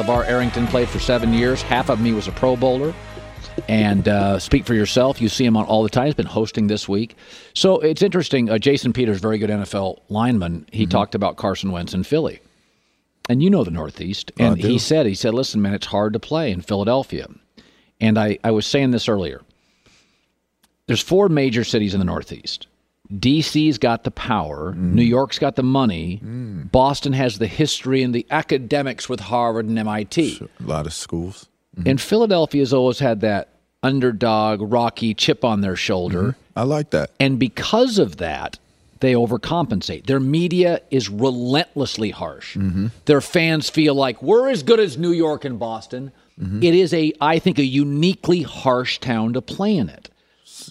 LeVar Arrington played for seven years. Half of me was a Pro Bowler. And uh, speak for yourself. You see him on all the time. He's been hosting this week. So it's interesting. Uh, Jason Peters, very good NFL lineman, he mm-hmm. talked about Carson Wentz in Philly. And you know the Northeast. And he said, he said, listen, man, it's hard to play in Philadelphia. And I, I was saying this earlier. There's four major cities in the Northeast. DC's got the power, mm. New York's got the money, mm. Boston has the history and the academics with Harvard and MIT. A lot of schools. Mm-hmm. And Philadelphia's always had that underdog, rocky chip on their shoulder. Mm-hmm. I like that. And because of that, they overcompensate. Their media is relentlessly harsh. Mm-hmm. Their fans feel like we're as good as New York and Boston. Mm-hmm. It is a, I think, a uniquely harsh town to play in it.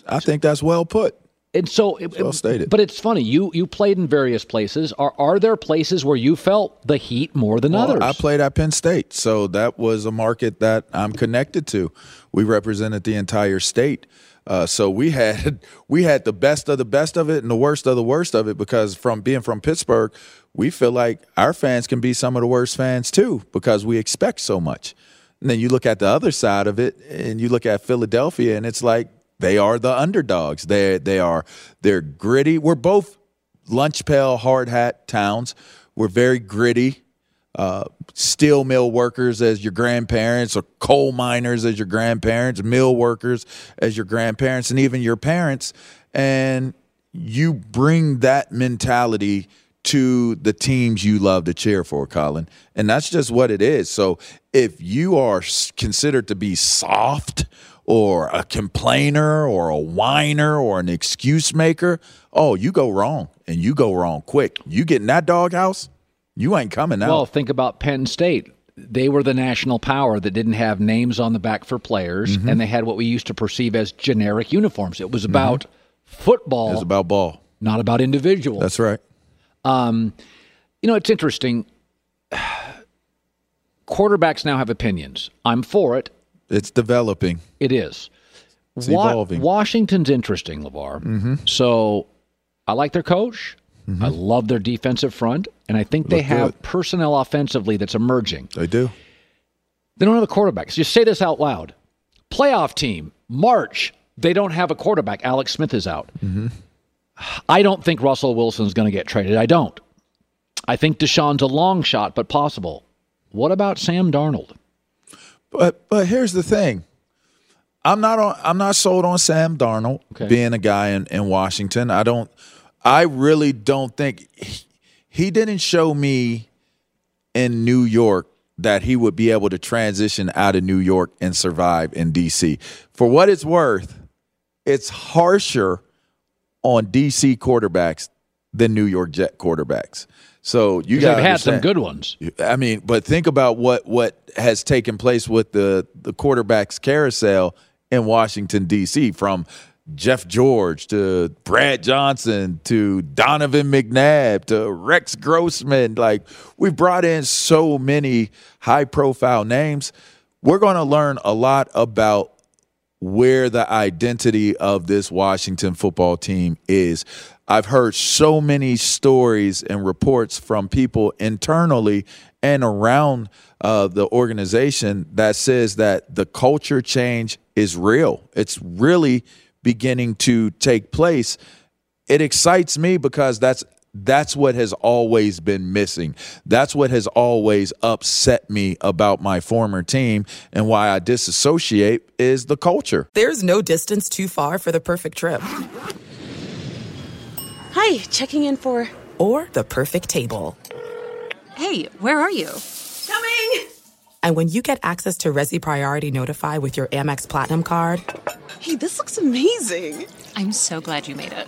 I think that's well put and so, well stated. But it's funny. You you played in various places. Are are there places where you felt the heat more than well, others? I played at Penn State, so that was a market that I'm connected to. We represented the entire state. Uh, so we had we had the best of the best of it and the worst of the worst of it because from being from Pittsburgh, we feel like our fans can be some of the worst fans too because we expect so much. And then you look at the other side of it and you look at Philadelphia and it's like they are the underdogs. They they are they're gritty. We're both lunch pail hard hat towns. We're very gritty. Uh, steel mill workers as your grandparents, or coal miners as your grandparents, mill workers as your grandparents, and even your parents. And you bring that mentality to the teams you love to cheer for, Colin. And that's just what it is. So if you are considered to be soft or a complainer or a whiner or an excuse maker, oh, you go wrong and you go wrong quick. You get in that doghouse, you ain't coming out. Well, think about Penn State. They were the national power that didn't have names on the back for players, mm-hmm. and they had what we used to perceive as generic uniforms. It was mm-hmm. about mm-hmm. football. It was about ball, not about individuals. That's right. Um, You know, it's interesting. Quarterbacks now have opinions. I'm for it. It's developing. It is. It's Wa- evolving. Washington's interesting, LeVar. Mm-hmm. So I like their coach. I love their defensive front. And I think they Look have good. personnel offensively that's emerging. They do. They don't have a quarterback. Just say this out loud. Playoff team, March, they don't have a quarterback. Alex Smith is out. I don't think Russell Wilson's going to get traded. I don't. I think Deshaun's a long shot, but possible. What about Sam Darnold? But but here's the thing. I'm not on I'm not sold on Sam Darnold Okay. being a guy in, in Washington. I don't I really don't think he, he didn't show me in New York that he would be able to transition out of New York and survive in DC. For what it's worth, it's harsher on DC quarterbacks than New York Jet quarterbacks. So you got had some good ones. I mean, but think about what what has taken place with the the quarterbacks carousel in Washington D.C. from Jeff George to Brad Johnson to Donovan McNabb to Rex Grossman. Like we brought in so many high profile names. We're going to learn a lot about where the identity of this Washington football team is. I've heard so many stories and reports from people internally and around uh, the organization that says that the culture change is real. It's really beginning to take place. It excites me because that's that's what has always been missing. That's what has always upset me about my former team and why I disassociate is the culture. There's no distance too far for the perfect trip Hi, checking in for. or the perfect table. Hey, where are you? Coming! And when you get access to Resy Priority Notify with your Amex Platinum card Hey, this looks amazing. I'm so glad you made it.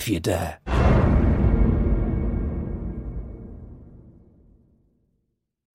if you dare.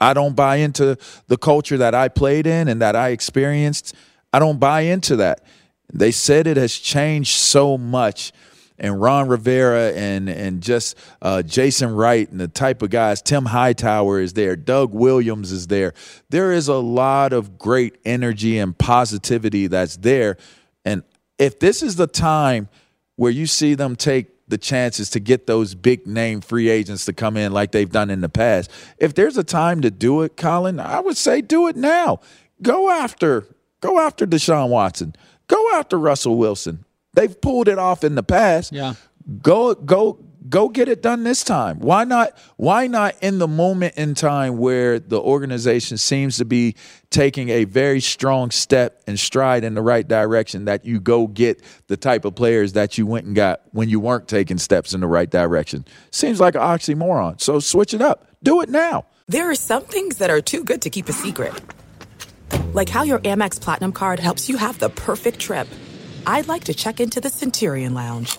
I don't buy into the culture that I played in and that I experienced. I don't buy into that. They said it has changed so much. And Ron Rivera and and just uh, Jason Wright and the type of guys, Tim Hightower is there, Doug Williams is there. There is a lot of great energy and positivity that's there. And if this is the time where you see them take the chances to get those big name free agents to come in like they've done in the past. If there's a time to do it, Colin, I would say do it now. Go after, go after Deshaun Watson. Go after Russell Wilson. They've pulled it off in the past. Yeah. Go go go get it done this time. Why not why not in the moment in time where the organization seems to be taking a very strong step and stride in the right direction that you go get the type of players that you went and got when you weren't taking steps in the right direction. Seems like an oxymoron. So switch it up. Do it now. There are some things that are too good to keep a secret. Like how your Amex Platinum card helps you have the perfect trip. I'd like to check into the Centurion Lounge.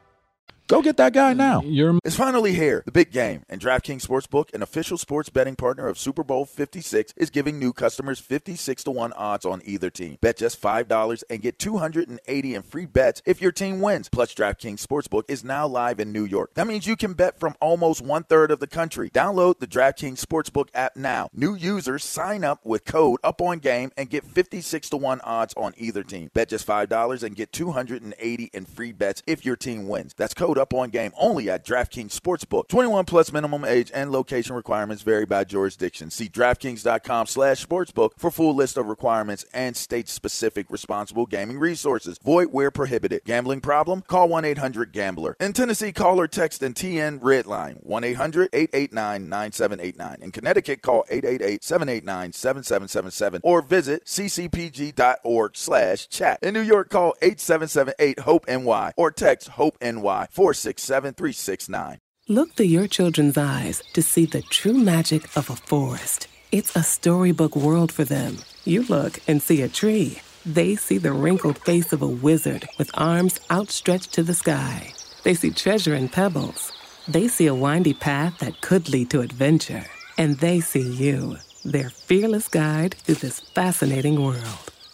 Go get that guy now. You're It's finally here, the big game, and DraftKings Sportsbook, an official sports betting partner of Super Bowl 56, is giving new customers 56 to 1 odds on either team. Bet just $5 and get 280 in free bets if your team wins. Plus, DraftKings Sportsbook is now live in New York. That means you can bet from almost one third of the country. Download the DraftKings Sportsbook app now. New users sign up with code UPONGAME and get 56 to 1 odds on either team. Bet just $5 and get 280 in free bets if your team wins. That's code up on game only at DraftKings Sportsbook. 21 plus minimum age and location requirements vary by jurisdiction. See DraftKings.com slash sportsbook for full list of requirements and state-specific responsible gaming resources. Void where prohibited. Gambling problem? Call 1-800-GAMBLER. In Tennessee, call or text and TN Redline 1-800-889-9789. In Connecticut, call 888-789-7777 or visit ccpg.org slash chat. In New York, call 877-8-HOPE-NY or text HOPE-NY 467-369. Look through your children's eyes to see the true magic of a forest. It's a storybook world for them. You look and see a tree. They see the wrinkled face of a wizard with arms outstretched to the sky. They see treasure in pebbles. They see a windy path that could lead to adventure. And they see you, their fearless guide through this fascinating world.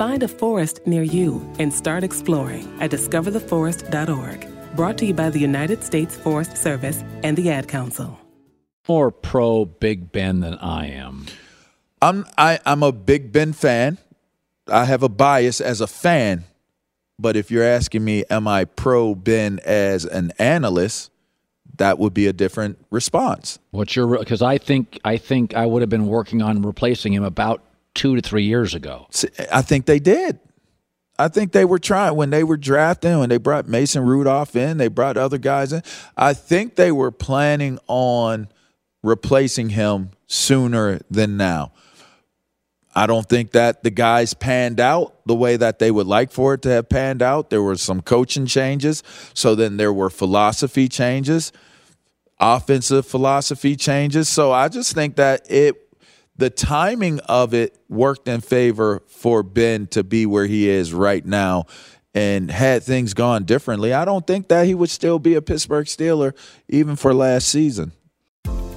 Find a forest near you and start exploring at discovertheforest.org. Brought to you by the United States Forest Service and the Ad Council. more pro Big Ben than I am. I'm I, I'm a Big Ben fan. I have a bias as a fan, but if you're asking me, am I pro Ben as an analyst? That would be a different response. What's your because I think I think I would have been working on replacing him about two to three years ago. I think they did. I think they were trying when they were drafting, when they brought Mason Rudolph in, they brought other guys in. I think they were planning on replacing him sooner than now. I don't think that the guys panned out the way that they would like for it to have panned out. There were some coaching changes. So then there were philosophy changes, offensive philosophy changes. So I just think that it the timing of it worked in favor for Ben to be where he is right now and had things gone differently, I don't think that he would still be a Pittsburgh Steeler even for last season.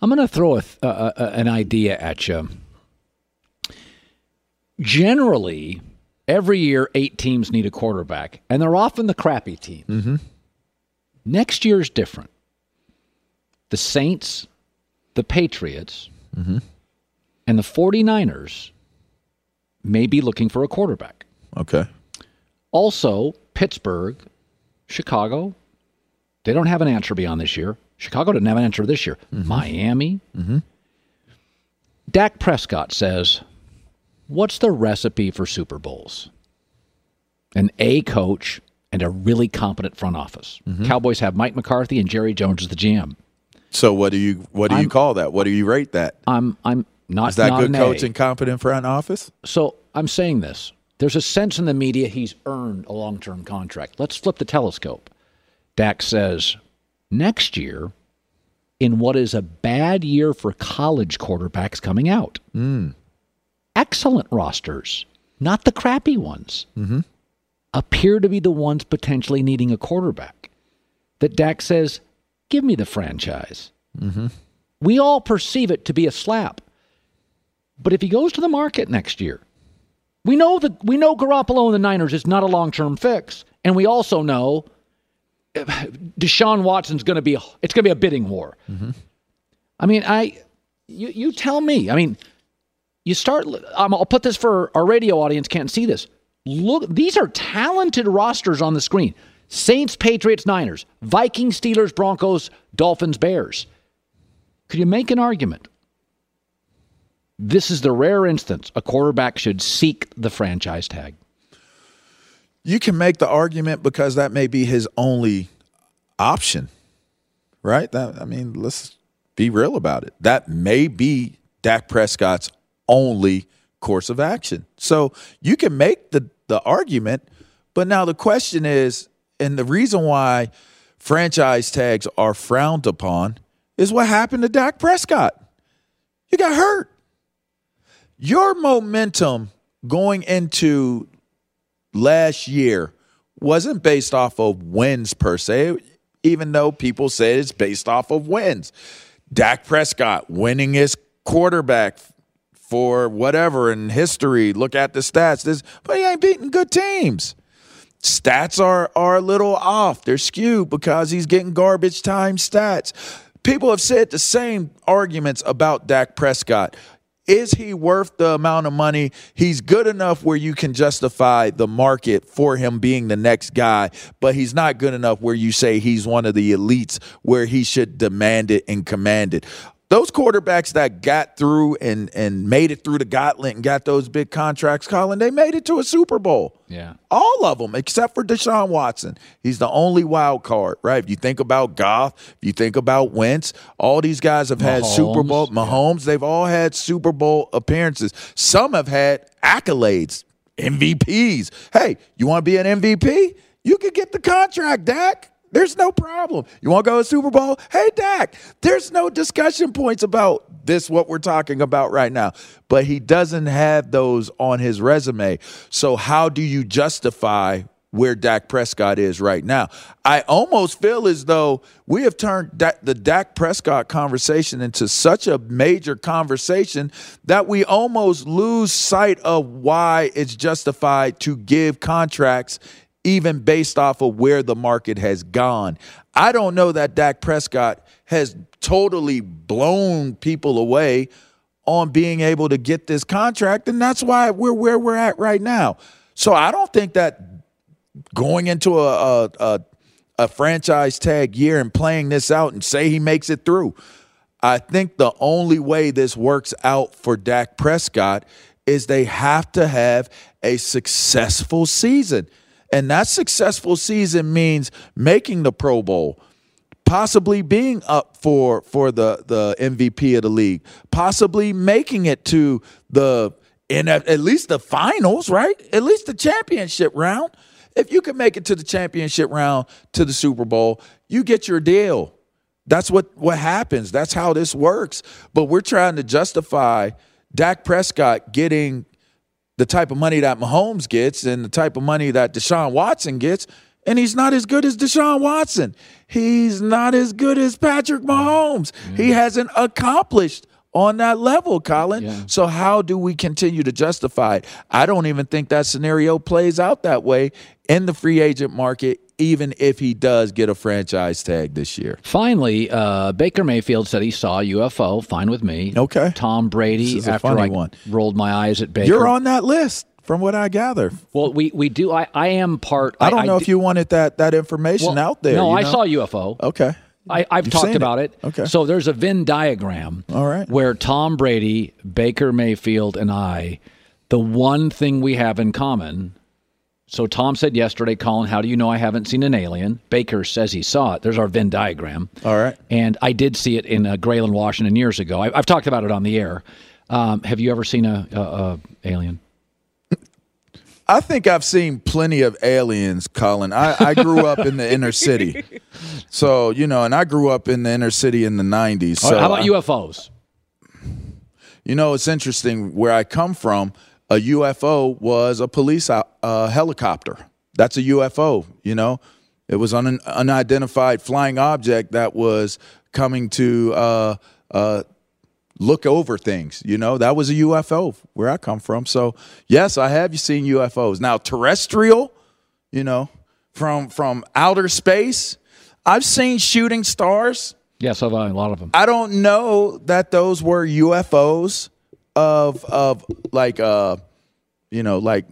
I'm going to throw a, a, a, an idea at you. Generally, every year, eight teams need a quarterback, and they're often the crappy teams. Mm-hmm. Next year's different. The Saints, the Patriots, Mm-hmm. and the 49ers may be looking for a quarterback. Okay. Also, Pittsburgh, Chicago, they don't have an answer beyond this year. Chicago didn't have an answer this year. Miami. Mm-hmm. Dak Prescott says, What's the recipe for Super Bowls? An A coach and a really competent front office. Mm-hmm. Cowboys have Mike McCarthy and Jerry Jones as the GM. So what do you what do you I'm- call that? What do you rate that? I'm I'm not Is that not good an A. coach and competent front office? So I'm saying this. There's a sense in the media he's earned a long term contract. Let's flip the telescope. Dak says next year, in what is a bad year for college quarterbacks coming out, Mm. excellent rosters, not the crappy ones, Mm-hmm. appear to be the ones potentially needing a quarterback. That Dak says, give me the franchise. Mm-hmm. We all perceive it to be a slap. But if he goes to the market next year, we know that we know Garoppolo and the Niners is not a long-term fix, and we also know Deshaun Watson's going to be a, it's going to be a bidding war. I mean, I you you tell me. I mean, you start. Um, I'll put this for our radio audience can't see this. Look, these are talented rosters on the screen: Saints, Patriots, Niners, Vikings, Steelers, Broncos, Dolphins, Bears. Could you make an argument? This is the rare instance a quarterback should seek the franchise tag. You can make the argument because that may be his only option, right? That I mean, let's be real about it. That may be Dak Prescott's only course of action. So you can make the the argument, but now the question is, and the reason why franchise tags are frowned upon is what happened to Dak Prescott. You got hurt. Your momentum going into last year wasn't based off of wins per se, even though people say it's based off of wins. Dak Prescott winning his quarterback for whatever in history. Look at the stats. This, but he ain't beating good teams. Stats are are a little off. They're skewed because he's getting garbage time stats. People have said the same arguments about Dak Prescott. Is he worth the amount of money? He's good enough where you can justify the market for him being the next guy, but he's not good enough where you say he's one of the elites where he should demand it and command it. Those quarterbacks that got through and and made it through the gauntlet and got those big contracts, Colin, they made it to a Super Bowl. Yeah. All of them, except for Deshaun Watson. He's the only wild card, right? If you think about Goff, if you think about Wentz, all these guys have had Super Bowl. Mahomes, they've all had Super Bowl appearances. Some have had accolades, MVPs. Hey, you want to be an MVP? You could get the contract, Dak. There's no problem. You want to go to Super Bowl? Hey, Dak, there's no discussion points about this, what we're talking about right now. But he doesn't have those on his resume. So, how do you justify where Dak Prescott is right now? I almost feel as though we have turned the Dak Prescott conversation into such a major conversation that we almost lose sight of why it's justified to give contracts even based off of where the market has gone. I don't know that Dak Prescott has totally blown people away on being able to get this contract, and that's why we're where we're at right now. So I don't think that going into a a, a, a franchise tag year and playing this out and say he makes it through. I think the only way this works out for Dak Prescott is they have to have a successful season. And that successful season means making the Pro Bowl, possibly being up for for the the MVP of the league, possibly making it to the in at, at least the finals, right? At least the championship round. If you can make it to the championship round to the Super Bowl, you get your deal. That's what what happens. That's how this works. But we're trying to justify Dak Prescott getting the type of money that Mahomes gets and the type of money that Deshaun Watson gets, and he's not as good as Deshaun Watson. He's not as good as Patrick Mahomes. Mm-hmm. He hasn't accomplished on that level, Colin. Yeah. So how do we continue to justify it? I don't even think that scenario plays out that way in the free agent market even if he does get a franchise tag this year. Finally, uh, Baker Mayfield said he saw a UFO. Fine with me. Okay. Tom Brady, after I one. rolled my eyes at Baker. You're on that list. From what I gather, well, we, we do. I, I am part. I don't I, know I if you wanted that that information well, out there. No, I know? saw UFO. Okay, I, have talked about it. it. Okay. So there's a Venn diagram. All right. Where Tom Brady, Baker Mayfield, and I, the one thing we have in common so Tom said yesterday, Colin, how do you know I haven't seen an alien? Baker says he saw it. There's our Venn diagram. All right. And I did see it in uh, Grayland, Washington years ago. I, have talked about it on the air. Um, have you ever seen a, a, a, alien? I think I've seen plenty of aliens, Colin. I, I grew up in the inner city. So, you know, and I grew up in the inner city in the 90s. So how about I, UFOs? You know, it's interesting where I come from – a UFO was a police uh, helicopter. That's a UFO, you know. It was an unidentified flying object that was coming to uh, uh, look over things. You know, that was a UFO where I come from. So yes, I have seen UFOs. Now terrestrial, you know, from from outer space, I've seen shooting stars. Yes, I've a lot of them. I don't know that those were UFOs of of like uh you know like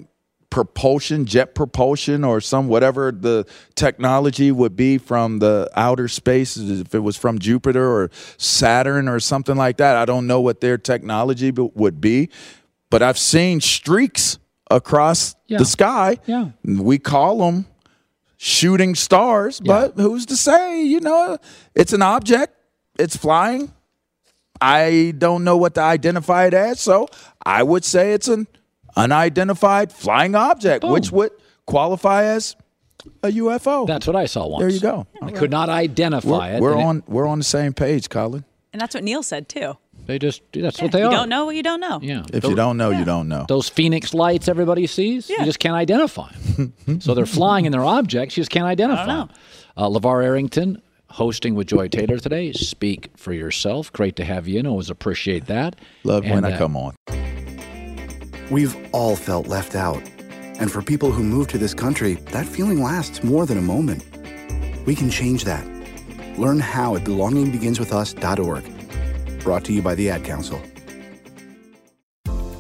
propulsion jet propulsion or some whatever the technology would be from the outer space if it was from Jupiter or Saturn or something like that. I don't know what their technology would be but I've seen streaks across yeah. the sky. Yeah. We call them shooting stars yeah. but who's to say you know it's an object. It's flying I don't know what to identify it as, so I would say it's an unidentified flying object, Boom. which would qualify as a UFO. That's what I saw once. There you go. I could not identify we're, it. We're on. It, we're on the same page, Colin. And that's what Neil said too. They just that's yeah, what they you are. You don't know what you don't know. Yeah. If those, you don't know, yeah. you don't know. Those phoenix lights everybody sees, yeah. you just can't identify them. so they're flying in their objects, you just can't identify them. Uh, LeVar Arrington, hosting with Joy Taylor today. Speak for yourself. Great to have you in. Always appreciate that. Love and, when I uh, come on. We've all felt left out. And for people who move to this country, that feeling lasts more than a moment. We can change that. Learn how at belongingbeginswithus.org. Brought to you by the Ad Council.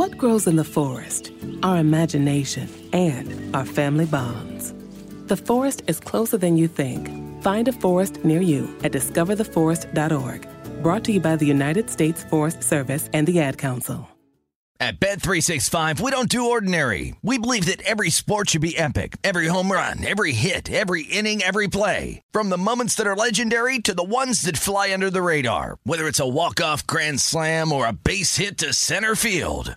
What grows in the forest? Our imagination and our family bonds. The forest is closer than you think. Find a forest near you at discovertheforest.org. Brought to you by the United States Forest Service and the Ad Council. At Bet 365, we don't do ordinary. We believe that every sport should be epic. Every home run, every hit, every inning, every play. From the moments that are legendary to the ones that fly under the radar. Whether it's a walk-off grand slam or a base hit to center field.